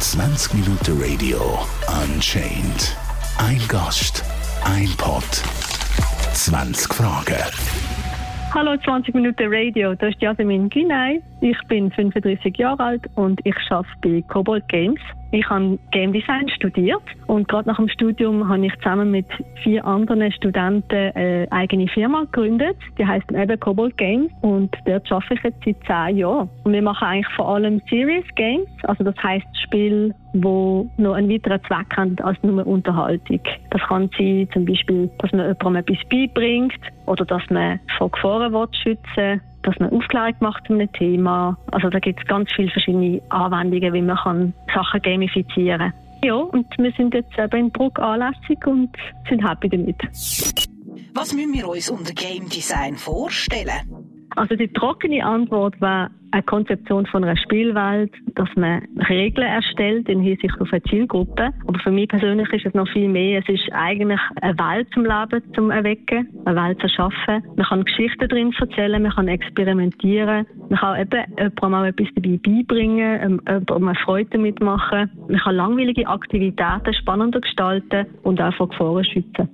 20 Minuten Radio Unchained. Ein Gast, ein Pod, 20 Fragen. Hallo 20 Minuten Radio, das ist Jasmin Günay. Ich bin 35 Jahre alt und ich arbeite bei Cobalt Games. Ich habe Game Design studiert und gerade nach dem Studium habe ich zusammen mit vier anderen Studenten eine eigene Firma gegründet. Die heißt eben Cobalt Games und dort arbeite ich jetzt seit zehn Jahren. Und wir machen eigentlich vor allem Serious Games, also das heißt Spiele, wo noch einen weiteren Zweck haben als nur Unterhaltung. Das kann sein, zum Beispiel, dass man jemandem etwas beibringt oder dass man vor Gefahren schützen will dass man Aufklärung macht zu einem Thema. Also da gibt es ganz viele verschiedene Anwendungen, wie man kann Sachen gamifizieren kann. Ja, und wir sind jetzt eben in Bruck anlässig und sind happy damit. Was müssen wir uns unter Game Design vorstellen? Also die trockene Antwort war eine Konzeption von einer Spielwelt, dass man Regeln erstellt in Hinsicht auf eine Zielgruppe. Aber für mich persönlich ist es noch viel mehr. Es ist eigentlich eine Welt zum Leben zum Erwecken, eine Welt zu schaffen. Man kann Geschichten drin erzählen, man kann experimentieren, man kann eben jemandem auch etwas dabei beibringen, ähm, jemandem eine Freude mitmachen. Man kann langweilige Aktivitäten spannender gestalten und auch vor Gefahren schützen.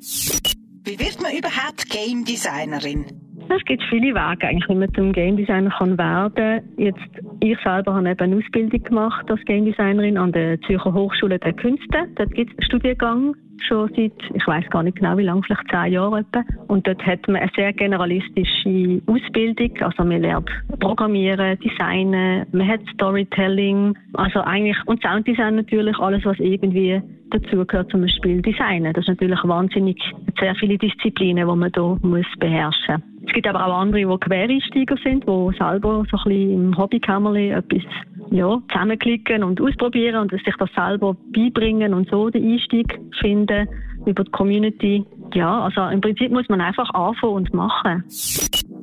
Wie wird man überhaupt Game Designerin? Es gibt viele Wege, eigentlich, wie man zum Game Designer kann werden Jetzt, ich selber habe eben eine Ausbildung gemacht als Game Designerin an der Zürcher Hochschule der Künste. Dort gibt es einen Studiengang schon seit, ich weiß gar nicht genau wie lange, vielleicht zehn Jahre etwa. Und dort hat man eine sehr generalistische Ausbildung. Also man lernt Programmieren, Designen, man hat Storytelling, also eigentlich, und Sounddesign natürlich, alles was irgendwie dazugehört zum Spiel designen. Das ist natürlich wahnsinnig sehr viele Disziplinen, die man hier beherrschen muss. Es gibt aber auch andere, die Quereinsteiger sind, die selber so ein bisschen im Hobbykämmerli etwas ja, zusammenklicken und ausprobieren und sich das selber beibringen und so den Einstieg finden über die Community. Ja, also im Prinzip muss man einfach anfangen und machen.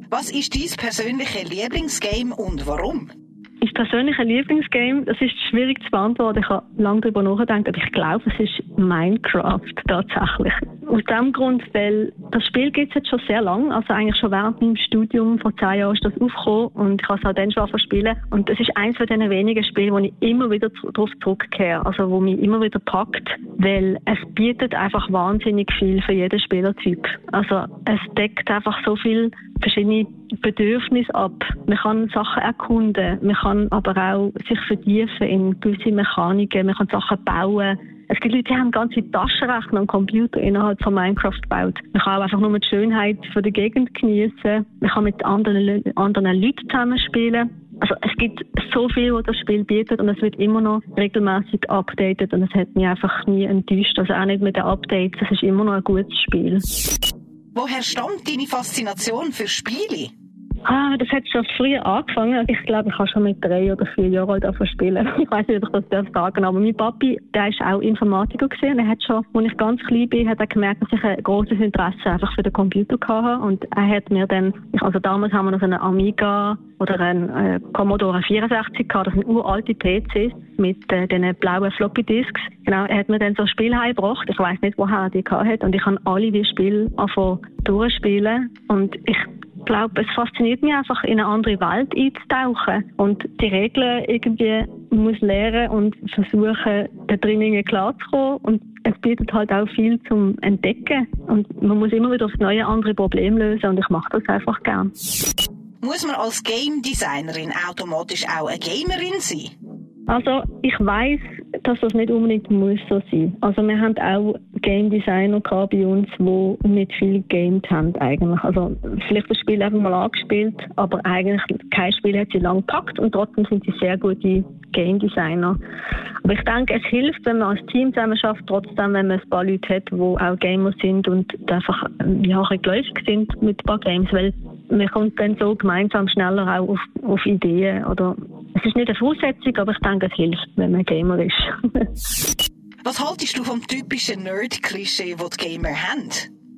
Was ist dein persönliche Lieblingsgame und warum? Mein persönliches Lieblingsgame, das ist schwierig zu beantworten. Ich habe lange darüber nachgedacht, aber ich glaube, es ist Minecraft tatsächlich. Aus dem Grund, weil das Spiel gibt es jetzt schon sehr lange, also eigentlich schon während meinem Studium, vor zehn Jahren ist das aufgekommen und ich habe es auch dann schon spielen. Und es ist eines von den wenigen Spielen, wo ich immer wieder darauf zurückkehre, also wo mich immer wieder packt, weil es bietet einfach wahnsinnig viel für jeden Spielertyp. Also es deckt einfach so viel verschiedene Bedürfnisse ab. Man kann Sachen erkunden, man kann aber auch sich vertiefen in gewisse Mechaniken, man kann Sachen bauen. Es gibt Leute, die haben ganze Taschenrechner und Computer innerhalb von Minecraft gebaut. Man kann auch einfach nur die Schönheit von der Gegend genießen. Man kann mit anderen, anderen Leuten zusammenspielen. Also es gibt so viel, was das Spiel bietet und es wird immer noch regelmäßig updated und es hat mich einfach nie enttäuscht. Also auch nicht mit den Updates. Es ist immer noch ein gutes Spiel. Woher stammt deine Faszination für Spiele? Ah, das hat schon früh angefangen. Ich glaube, ich habe schon mit drei oder vier Jahren alt spielen. Ich weiß nicht, ob ich das sagen darf. Aber mein Papi, der ist auch Informatiker gesehen. Er hat schon, als ich ganz klein bin, hat er gemerkt, dass ich ein großes Interesse einfach für den Computer hatte. Und er hat mir dann, also damals haben wir noch einen Amiga oder einen äh, Commodore 64 gehabt. Das sind uralte PCs mit äh, diesen blauen Floppy Disks. Genau, er hat mir dann so Spiele heimgebracht. Ich weiß nicht, woher er die gehabt hat. Und ich habe alle die Spiele angefangen durchspielen. Und ich glaube, es fasziniert mich einfach, in eine andere Welt einzutauchen und die Regeln irgendwie muss lernen und versuchen, da drinnen klarzukommen. Und es bietet halt auch viel zum Entdecken. Und man muss immer wieder aufs neue andere Problem lösen und ich mache das einfach gern. Muss man als Game Designerin automatisch auch eine Gamerin sein? Also ich weiß, dass das nicht unbedingt muss so sein. Also wir haben auch Game Designer bei uns, die nicht viel gamed haben eigentlich. Also vielleicht das Spiel einfach mal angespielt, aber eigentlich kein Spiel hat sie lang gepackt und trotzdem sind sie sehr gute Game Designer. Aber ich denke, es hilft, wenn man als Team zusammen schafft, trotzdem, wenn man ein paar Leute hat, die auch Gamer sind und einfach ja, geläufig sind mit ein paar Games, weil man kommt dann so gemeinsam schneller auch auf, auf Ideen oder es ist nicht eine Voraussetzung, aber ich denke, es hilft, wenn man Gamer ist. Was haltest du vom typischen Nerd-Klischee, das die Gamer haben?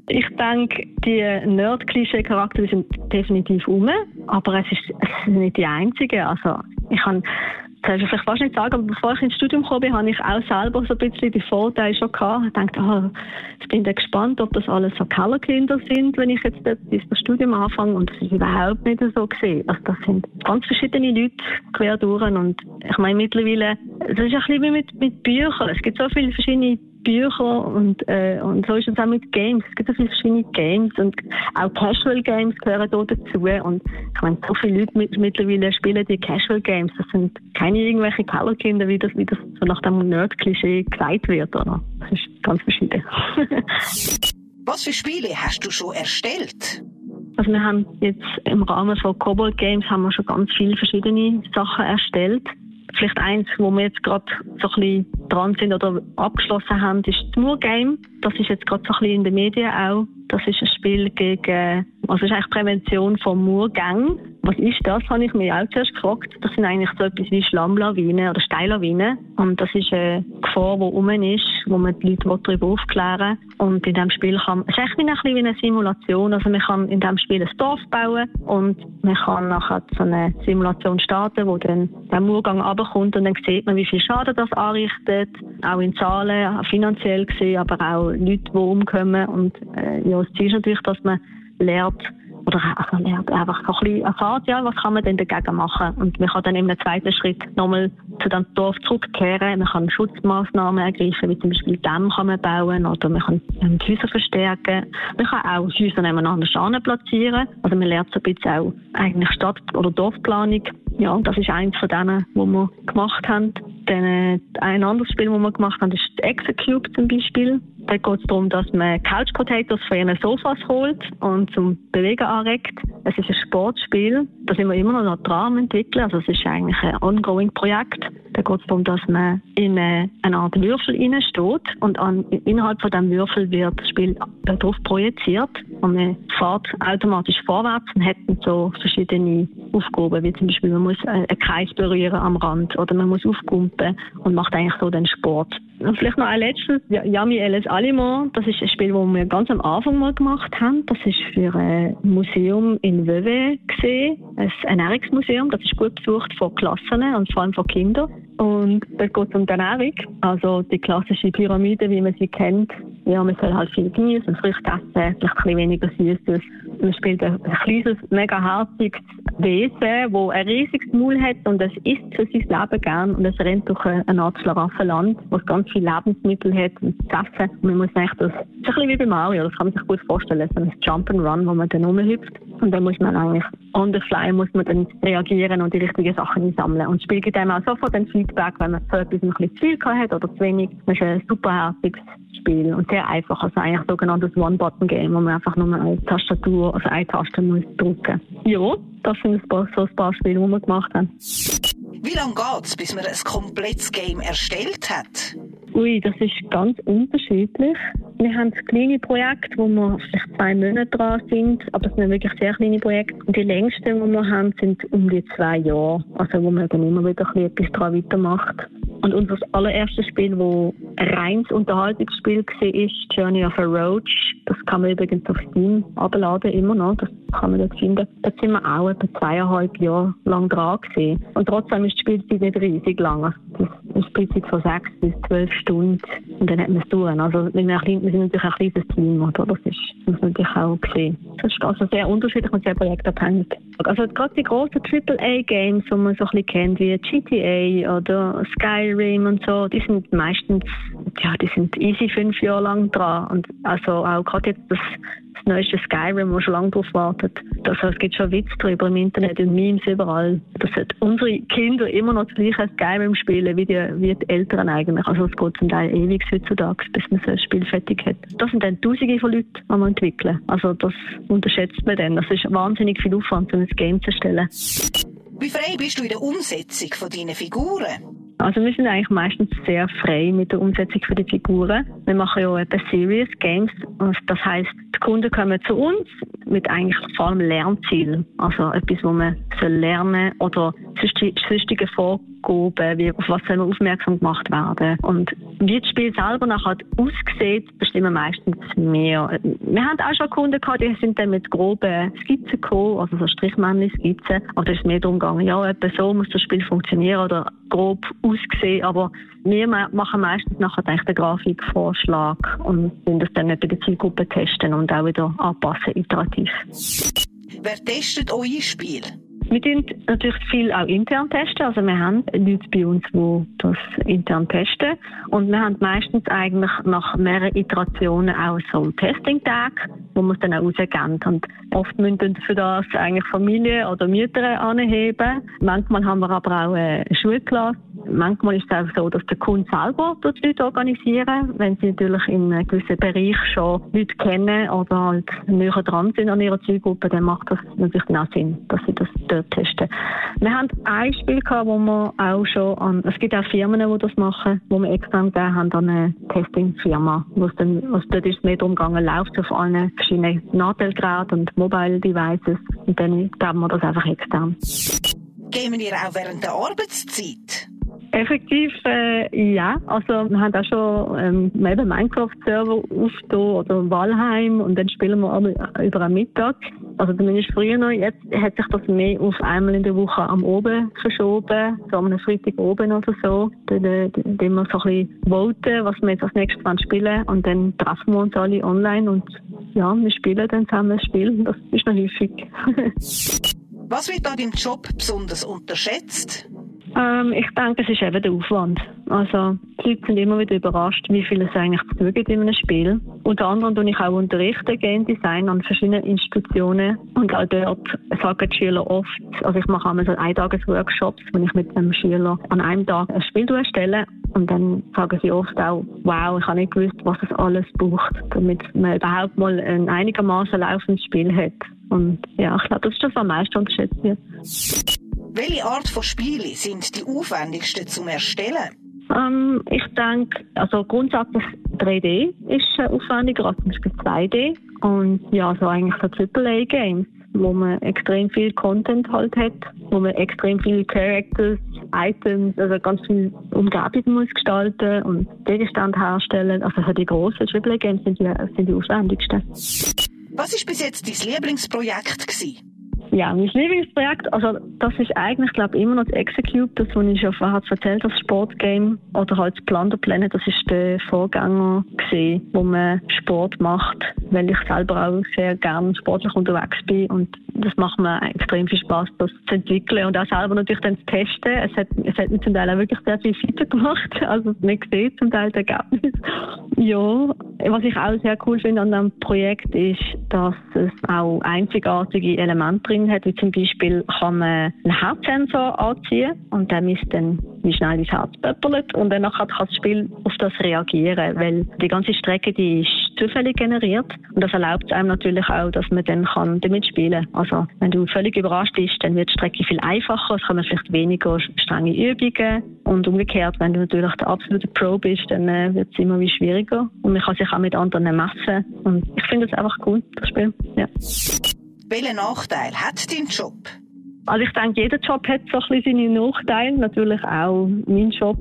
Ich denke, die Nerd-Klischee-Charaktere sind definitiv um, aber es ist, es ist nicht die einzige. Also, ich habe darf ich vielleicht fast nicht sagen, aber bevor ich ins Studium gekommen bin, habe ich auch selber so ein bisschen die Vorteile schon gehabt. Ich dachte, ah, ich bin gespannt, ob das alles so Kellerkinder sind, wenn ich jetzt das Studium anfange. Und das ist überhaupt nicht so gesehen. Also das sind ganz verschiedene Leute quer durch. Und ich meine, mittlerweile, das ist ein bisschen wie mit, mit Büchern. Es gibt so viele verschiedene Bücher und, äh, und so ist es auch mit Games. Es gibt so viele verschiedene Games und auch Casual Games gehören da dazu. Und ich meine, so viele Leute mit, mittlerweile spielen die Casual Games. Das sind keine irgendwelche Kellerkinder, wie das, wie das so nach dem Nerd-Klischee gesagt wird. Oder? Das ist ganz verschieden. Was für Spiele hast du schon erstellt? Also wir haben jetzt im Rahmen von Cobalt Games haben wir schon ganz viele verschiedene Sachen erstellt. Vielleicht eins, wo wir jetzt gerade so ein bisschen dran sind oder abgeschlossen haben, ist das Moor Game. Das ist jetzt gerade so ein bisschen in den Medien auch. Das ist ein Spiel gegen, also ist eigentlich Prävention von Murgängen. Was ist das, habe ich mich auch zuerst gefragt. Das sind eigentlich so etwas wie Schlammlawinen oder Steillawinen. Und das ist eine Gefahr, die rum ist, wo man die Leute darüber aufklären will. Und in diesem Spiel kann man, es ist echt ein bisschen wie eine Simulation. Also man kann in diesem Spiel ein Dorf bauen und man kann nachher so eine Simulation starten, wo dann der Murgang runterkommt und dann sieht man, wie viel Schaden das anrichtet. Auch in Zahlen, finanziell gesehen, aber auch Leute, die umkommen. Und äh, ja, das Ziel ist natürlich, dass man lernt, oder einfach ein bisschen erfahrt, ja, was kann man denn dagegen machen. Und man kann dann im zweiten Schritt nochmal zu dem Dorf zurückkehren. Man kann Schutzmaßnahmen ergreifen, wie zum Beispiel Dämme kann man bauen oder man kann die Häuser verstärken. Man kann auch Häuser nebeneinander platzieren. Also man lernt so ein bisschen auch eigentlich Stadt- oder Dorfplanung. Ja, das ist eins von denen, die wir gemacht haben. Dann äh, ein anderes Spiel, das wir gemacht haben, ist Execute zum Beispiel. Da geht es darum, dass man Couch Potatoes von ihren Sofas holt und zum Bewegen anregt. Es ist ein Sportspiel, da sind wir immer noch dran entwickeln. Also es ist eigentlich ein ongoing Projekt. Da geht es darum, dass man in eine, Art Würfel steht und an, innerhalb von diesem Würfel wird das Spiel darauf projiziert und man fährt automatisch vorwärts und hat so verschiedene Aufgaben, wie zum Beispiel man muss einen Kreis berühren am Rand oder man muss aufkumpen und macht eigentlich so den Sport. Und vielleicht noch ein letztes, Yami LS Aliment, das ist ein Spiel, das wir ganz am Anfang mal gemacht haben. Das ist für ein Museum in Vevey gesehen, ein Ernährungsmuseum. Das ist gut besucht von Klassen und vor allem von Kindern. Und da geht es um die Ernährung, also die klassische Pyramide, wie man sie kennt. Ja, man soll halt viel Gemüse und Früchte essen, vielleicht ein bisschen weniger Süßes. Man spielt ein kleines, mega herziges Wesen, das ein riesiges Maul hat und es isst für sein Leben gern und es rennt durch eine Art Schlaraffenland, wo es ganz viele Lebensmittel hat und. Und man muss eigentlich das, das ist ein bisschen wie bei Mario, das kann man sich gut vorstellen, so ein Jump-and-Run, wo man dann rumhüpft. Und dann muss man eigentlich on the fly muss man dann reagieren und die richtigen Sachen einsammeln. Und das Spiel gibt einem auch sofort ein Feedback, wenn man so etwas ein bisschen zu viel hat oder zu wenig. Das ist ein super herziges Spiel und sehr einfach. Also eigentlich ein sogenanntes One-Button-Game, wo man einfach nur eine Tastatur, also eine Taste muss drücken. Ja, das sind ein paar, so ein paar Spiele, die wir gemacht haben. Wie lange geht es, bis man ein komplettes Game erstellt hat? Ui, das ist ganz unterschiedlich. Wir haben kleine Projekte, wo wir vielleicht zwei Monate dran sind, aber es sind wirklich sehr kleine Projekte. Und die längsten, die wir haben, sind um die zwei Jahre. Also wo man dann immer wieder etwas dran weitermacht. Und unser allererstes Spiel, das ein reines Unterhaltungsspiel war, ist Journey of a Roach. Das kann man übrigens auf Steam abladen, immer noch. Das kann man dort finden. Da sind wir auch etwa zweieinhalb Jahre lang dran gewesen. Und trotzdem ist die Spielzeit nicht riesig lang. Das Spielzeit von sechs bis zwölf Stunden. Und dann hat man es durch. Also, wir sind natürlich ein kleines Team, oder? Das ist, muss natürlich auch sehen. Das ist also sehr unterschiedlich und sehr projektabhängig. Also, gerade die großen AAA-Games, die man so ein bisschen kennt, wie GTA oder Skyrim, und so, die sind meistens, ja, die sind easy fünf Jahre lang dran. Und also auch gerade jetzt das, das neueste Skyrim, wo schon lange drauf wartet. Also es gibt schon Witze darüber im Internet und Memes überall. Dass unsere Kinder immer noch das gleiche Skyrim spielen wie die, wie die Eltern eigentlich. Also es geht zum Teil ewig heutzutage, bis man so ein Spiel fertig hat. Das sind dann Tausende von Leuten, die man entwickeln. Also das unterschätzt man dann. Das ist wahnsinnig viel Aufwand, um ein Game zu erstellen. Wie frei bist du in der Umsetzung von deinen Figuren? Also wir sind eigentlich meistens sehr frei mit der Umsetzung der Figuren. Wir machen ja etwa Serious Games. Das heißt, die Kunden kommen zu uns mit eigentlich vor allem Lernzielen. Also etwas, wo man soll lernen oder zum sonstigen Vorgaben, wie, auf was soll man aufmerksam gemacht werden. Und wie das Spiel selber nachher aussieht, bestimmen meistens wir. Wir haben auch schon Kunden gehabt, die sind dann mit groben Skizzen gekommen, also so Strichmännchen-Skizzen. Aber da ist mehr darum gegangen, ja, etwa so muss das Spiel funktionieren oder grob aussehen. Aber wir machen meistens nachher den Grafikvorschlag und sind das dann bei der Zielgruppe testen und auch wieder anpassen, iterativ. Wer testet euer Spiel? Wir testen natürlich viel auch intern testen. Also wir haben Leute bei uns, die das intern testen. Und wir haben meistens eigentlich nach mehreren Iterationen auch so Testing-Tag, wo wir es dann auch rausgeben. Und oft müssen für das eigentlich Familien oder Mütter anheben. Manchmal haben wir aber auch eine Schulklasse Manchmal ist es auch so, dass der Kunde selber die Leute organisieren, wenn sie natürlich in einem gewissen Bereich schon Leute kennen oder halt näher dran sind an ihrer Zielgruppe, dann macht das natürlich auch Sinn, dass sie das dort testen. Wir haben ein Spiel gehabt, wo wir auch schon an, es gibt auch Firmen, die das machen, wo wir extern gegeben haben an eine Testing-Firma, wo es dann, was dort ist mehr darum gegangen, läuft auf allen verschiedenen Nadelgeräten und Mobile Devices und dann geben wir das einfach extern. Gehen wir auch während der Arbeitszeit? Effektiv, äh, ja. Also, wir haben auch schon ähm, Minecraft-Server aufgetan oder Walheim und dann spielen wir aber über einen Mittag. Also, zumindest früher noch. Jetzt hat sich das mehr auf einmal in der Woche am Oben verschoben, so am Freitag oben oder so. Dann, äh, wir so ein bisschen voten, was wir jetzt als nächstes spielen und dann treffen wir uns alle online und ja, wir spielen dann zusammen ein Spiel. Das ist noch häufig. was wird an deinem Job besonders unterschätzt? Ähm, ich denke, es ist eben der Aufwand. Also, die Leute sind immer wieder überrascht, wie viel es eigentlich gibt in einem Spiel. Unter anderem tue ich auch unterrichten Game Design an verschiedenen Institutionen. Und auch dort sagen die Schüler oft, also ich mache einmal so Eintages-Workshops, wo ich mit einem Schüler an einem Tag ein Spiel erstelle. Und dann sagen sie oft auch, wow, ich habe nicht gewusst, was es alles braucht, damit man überhaupt mal ein einigermaßen laufendes Spiel hat. Und ja, ich glaube, das ist das, am meisten unterschätzt wird. Welche Art von Spiele sind die aufwendigsten zum Erstellen? Ähm, ich denke, also grundsätzlich 3D ist äh, aufwendiger als zum Beispiel 2D. Und ja, so eigentlich so AAA-Games, wo man extrem viel Content halt hat, wo man extrem viele Characters, Items, also ganz viel Umgebung muss gestalten und Gegenstand herstellen. Also für die grossen AAA-Games sind die, sind die aufwendigsten. Was war bis jetzt dein Lieblingsprojekt gewesen? Ja, mein Lieblingsprojekt, also das ist eigentlich, glaube immer noch das Execute, das, was ich schon vorher erzählt habe, das Sportgame oder halt das Plunder Planet, das ist der Vorgänger gewesen, wo man Sport macht, weil ich selber auch sehr gerne sportlich unterwegs bin und das macht mir extrem viel Spaß, das zu entwickeln und auch selber natürlich dann zu testen. Es hat, es hat mir zum Teil auch wirklich sehr viel Seiten gemacht, also man sieht zum Teil das Ergebnis. Ja, was ich auch sehr cool finde an diesem Projekt ist, dass es auch einzigartige Elemente drin hat, wie zum Beispiel kann man einen Herzsensor anziehen und der misst dann, wie schnell das Herz pöppelt und dann kann das Spiel auf das reagieren, weil die ganze Strecke, die ist zufällig generiert und das erlaubt es einem natürlich auch, dass man dann kann damit spielen kann. Also wenn du völlig überrascht bist, dann wird die Strecke viel einfacher, es kommen vielleicht weniger strenge Übungen und umgekehrt, wenn du natürlich der absolute Pro bist, dann äh, wird es immer wie schwieriger und man kann sich auch mit anderen messen und ich finde es einfach cool, das Spiel. Ja. Welchen Nachteil hat dein Job? Also ich denke, jeder Job hat so ein bisschen seine Nachteile, natürlich auch mein Job.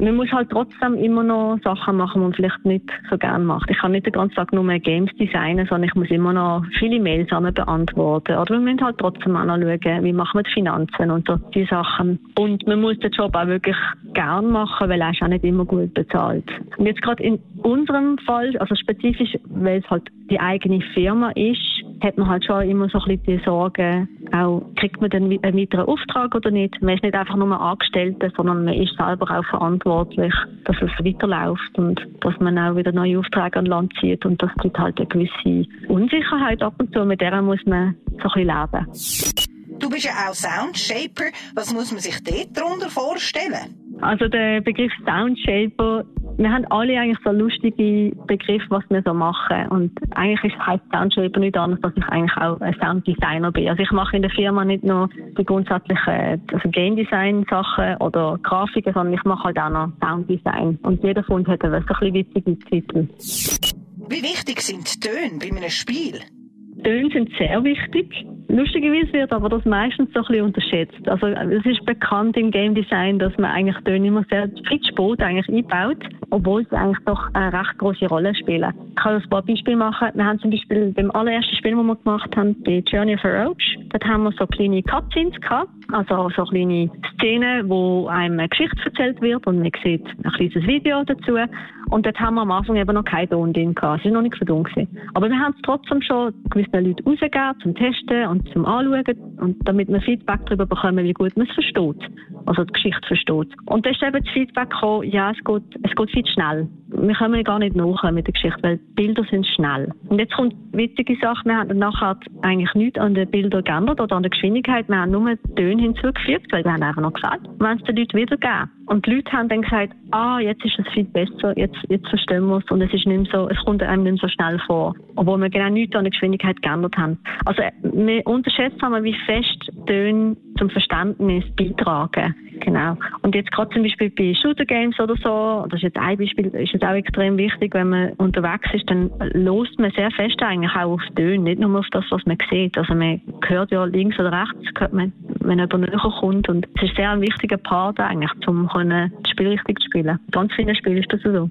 Man muss halt trotzdem immer noch Sachen machen, die man vielleicht nicht so gerne macht. Ich kann nicht den ganzen Tag nur mehr Games designen, sondern ich muss immer noch viele Mails beantworten. Oder wir müssen halt trotzdem anschauen, wie machen wir die Finanzen und so die Sachen. Und man muss den Job auch wirklich gern machen, weil er ist auch nicht immer gut bezahlt. Und jetzt gerade in unserem Fall, also spezifisch, weil es halt die eigene Firma ist, hat man halt schon immer so ein bisschen die Sorge, auch kriegt man dann einen weiteren Auftrag oder nicht. Man ist nicht einfach nur Angestellte, sondern man ist selber auch verantwortlich, dass es weiterläuft und dass man auch wieder neue Aufträge an Land zieht und das gibt halt eine gewisse Unsicherheit ab und zu, mit der muss man so ein bisschen leben. Du bist ja auch Soundshaper. Was muss man sich dort darunter vorstellen? Also der Begriff Soundshaper wir haben alle eigentlich so lustige Begriffe, was wir so machen. Und eigentlich heißt Soundshaper nicht anders, dass ich eigentlich auch ein Sounddesigner bin. Also ich mache in der Firma nicht nur die grundsätzlichen also Game Design Sachen oder Grafiken, sondern ich mache halt auch noch Sounddesign. Und jeder von uns hat ein bisschen witzige Titel. Wie wichtig sind Töne bei einem Spiel? Töne sind sehr wichtig. Lustigerweise wird aber das meistens so ein bisschen unterschätzt. Also es ist bekannt im Game Design, dass man eigentlich Töne immer sehr viel spät eigentlich einbaut, obwohl sie eigentlich doch eine recht große Rolle spielen. Ich kann ein paar Beispiele machen. Wir haben zum Beispiel beim allerersten Spiel, das wir gemacht haben, bei Journey of a Roach, dort haben wir so kleine Cutscenes gehabt, also so kleine Szenen, wo einem eine Geschichte erzählt wird und man sieht ein kleines Video dazu. Und dort haben wir am Anfang eben noch keinen Ton drin gehabt. Es war noch nicht verdammt gewesen. Aber wir haben es trotzdem schon gewissen Leuten rausgegeben, zum Testen und zum Anschauen und damit wir Feedback darüber bekommen, wie gut man es versteht. Also die Geschichte versteht. Und da ist eben das Feedback gekommen, ja, es geht, es geht viel schnell. Wir können gar nicht nachkommen mit der Geschichte, weil die Bilder sind schnell. Und jetzt kommt witzige Sache, wir haben nachher eigentlich nichts an den Bildern geändert oder an der Geschwindigkeit. Wir haben nur Töne hinzugefügt, weil wir haben einfach noch gesagt, wollen es den Leuten wiedergeben. Und die Leute haben dann gesagt, ah, jetzt ist es viel besser, jetzt, jetzt verstehen wir es und es ist nicht so, es kommt einem nicht so schnell vor. Obwohl wir genau nichts an der Geschwindigkeit geändert haben. Also, wir unterschätzen haben, wie fest Töne zum Verständnis beitragen. Genau. Und jetzt gerade zum Beispiel bei Shooter Games oder so, das ist jetzt ein Beispiel, ist es auch extrem wichtig, wenn man unterwegs ist, dann lost man sehr fest eigentlich auch auf Töne, nicht nur auf das, was man sieht. Also man hört ja links oder rechts, hört man, wenn jemand näher kommt und es ist sehr ein wichtiger Part eigentlich, um das Spiel richtig zu spielen. Ganz viele Spiele ist das so.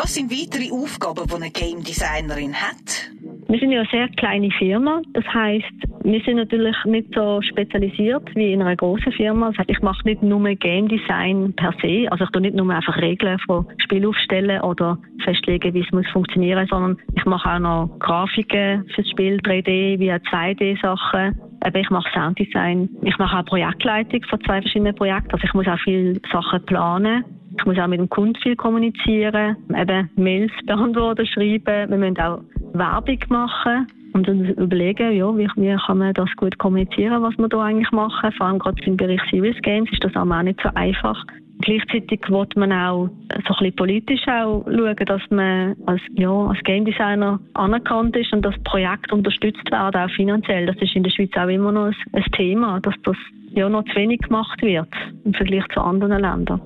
Was sind weitere Aufgaben, die eine Game Designerin hat? Wir sind ja eine sehr kleine Firma. Das heißt, wir sind natürlich nicht so spezialisiert wie in einer großen Firma. Das heißt, ich mache nicht nur Game Design per se. Also ich tue nicht nur einfach Regeln von Spiel aufstellen oder festlegen, wie es muss funktionieren, sondern ich mache auch noch Grafiken fürs Spiel, 3D wie auch 2D-Sachen. Ich mache Sounddesign. Ich mache auch Projektleitung von zwei verschiedenen Projekten. Also ich muss auch viele Sachen planen. Ich muss auch mit dem Kunden viel kommunizieren, eben Mails beantworten, schreiben. Wir müssen auch Werbung machen und uns überlegen, ja, wie, wie kann man das gut kommunizieren, was wir da eigentlich machen. Vor allem gerade im Bereich Serious Games ist das auch nicht so einfach. Gleichzeitig wird man auch so ein bisschen politisch auch schauen, dass man als, ja, als Game Designer anerkannt ist und das Projekt unterstützt wird, auch finanziell. Das ist in der Schweiz auch immer noch ein Thema, dass das ja noch zu wenig gemacht wird im Vergleich zu anderen Ländern.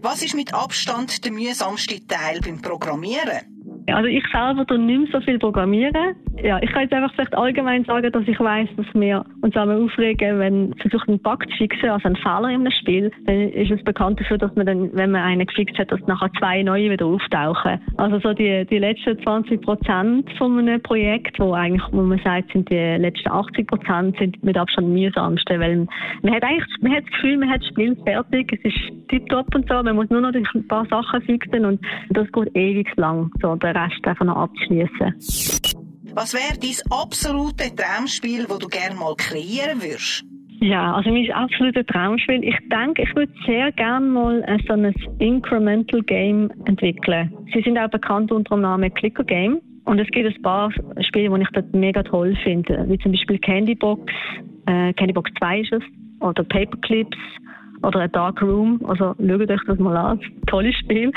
Was ist mit Abstand der mühsamste Teil beim Programmieren? Also ich selber tue nicht mehr so viel programmieren. Ja, ich kann jetzt einfach vielleicht allgemein sagen, dass ich weiß, dass wir uns einmal aufregen, wenn versucht einen Bug zu fixen, also einen Fehler in einem Spiel, dann ist es bekannt dafür, dass man dann, wenn man einen gefixt hat, dass nachher zwei neue wieder auftauchen. Also so die, die letzten 20 Prozent von einem Projekt, wo eigentlich, wo man sagt, sind die letzten 80 Prozent, sind mit Abstand mühsamsten, weil man hat eigentlich, man hat das Gefühl, man hat das Spiel fertig, es ist tiptop und so, man muss nur noch ein paar Sachen fixen und das geht ewig lang. So, der Rest einfach noch abzuschließen. Was wäre dein absolute Traumspiel, das du gerne mal kreieren würdest? Ja, also mein absolutes Traumspiel. Ich denke, ich würde sehr gerne mal so ein Incremental Game entwickeln. Sie sind auch bekannt unter dem Namen Clicker Game. Und es gibt ein paar Spiele, die ich dort mega toll finde. Wie zum Beispiel Candybox, äh, Candybox 2 ist es, oder Paperclips oder A Dark Room. Also schaut euch das mal an. Tolles Spiel.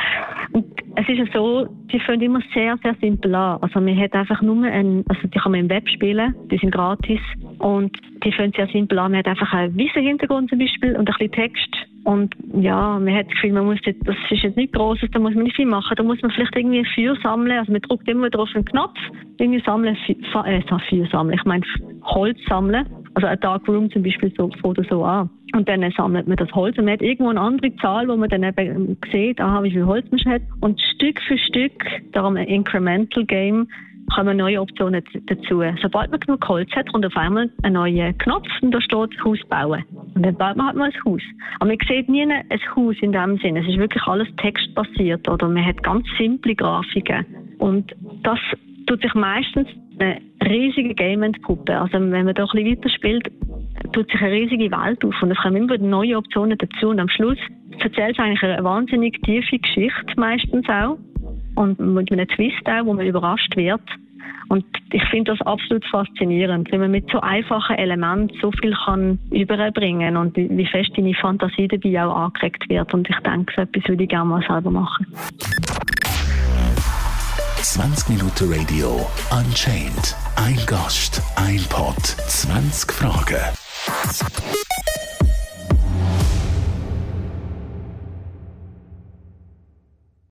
Und es ist ja so, die fangen immer sehr, sehr simpel an. Also man hat einfach nur ein, also die kann man im Web spielen, die sind gratis und die fangen sehr simpel an. Man hat einfach einen weißen Hintergrund zum Beispiel und ein bisschen Text und ja, man hat das Gefühl, man muss jetzt, das ist jetzt nicht Grosses, da muss man nicht viel machen. Da muss man vielleicht irgendwie ein Feuer sammeln. Also man drückt immer wieder auf den Knopf, irgendwie sammeln, Feuer, äh, Feuer sammeln, ich meine Holz sammeln. Also ein Dark Room zum Beispiel so, oder so an. Und dann sammelt man das Holz und man hat irgendwo eine andere Zahl, wo man dann eben sieht, aha, wie viel Holz man hat. Und Stück für Stück, darum ein Incremental Game, kommen neue Optionen dazu. Sobald man genug Holz hat, kommt auf einmal ein neuer Knopf und da steht Haus bauen. Und dann baut man halt mal ein Haus. Aber man sieht nie ein Haus in dem Sinne. Es ist wirklich alles textbasiert oder man hat ganz simple Grafiken. Und das tut sich meistens eine riesige Game entpuppen. Also wenn man da ein bisschen weiterspielt, tut sich eine riesige Welt auf und es kommen immer neue Optionen dazu und am Schluss erzählt es eigentlich eine wahnsinnig tiefe Geschichte meistens auch und mit einem Twist auch, wo man überrascht wird. Und ich finde das absolut faszinierend, wenn man mit so einfachen Elementen so viel kann überbringen und wie fest deine Fantasie dabei auch angeregt wird. Und ich denke, so etwas würde ich gerne mal selber machen. 20 Minuten Radio Unchained. Ein Gast, ein Pod, 20 Fragen.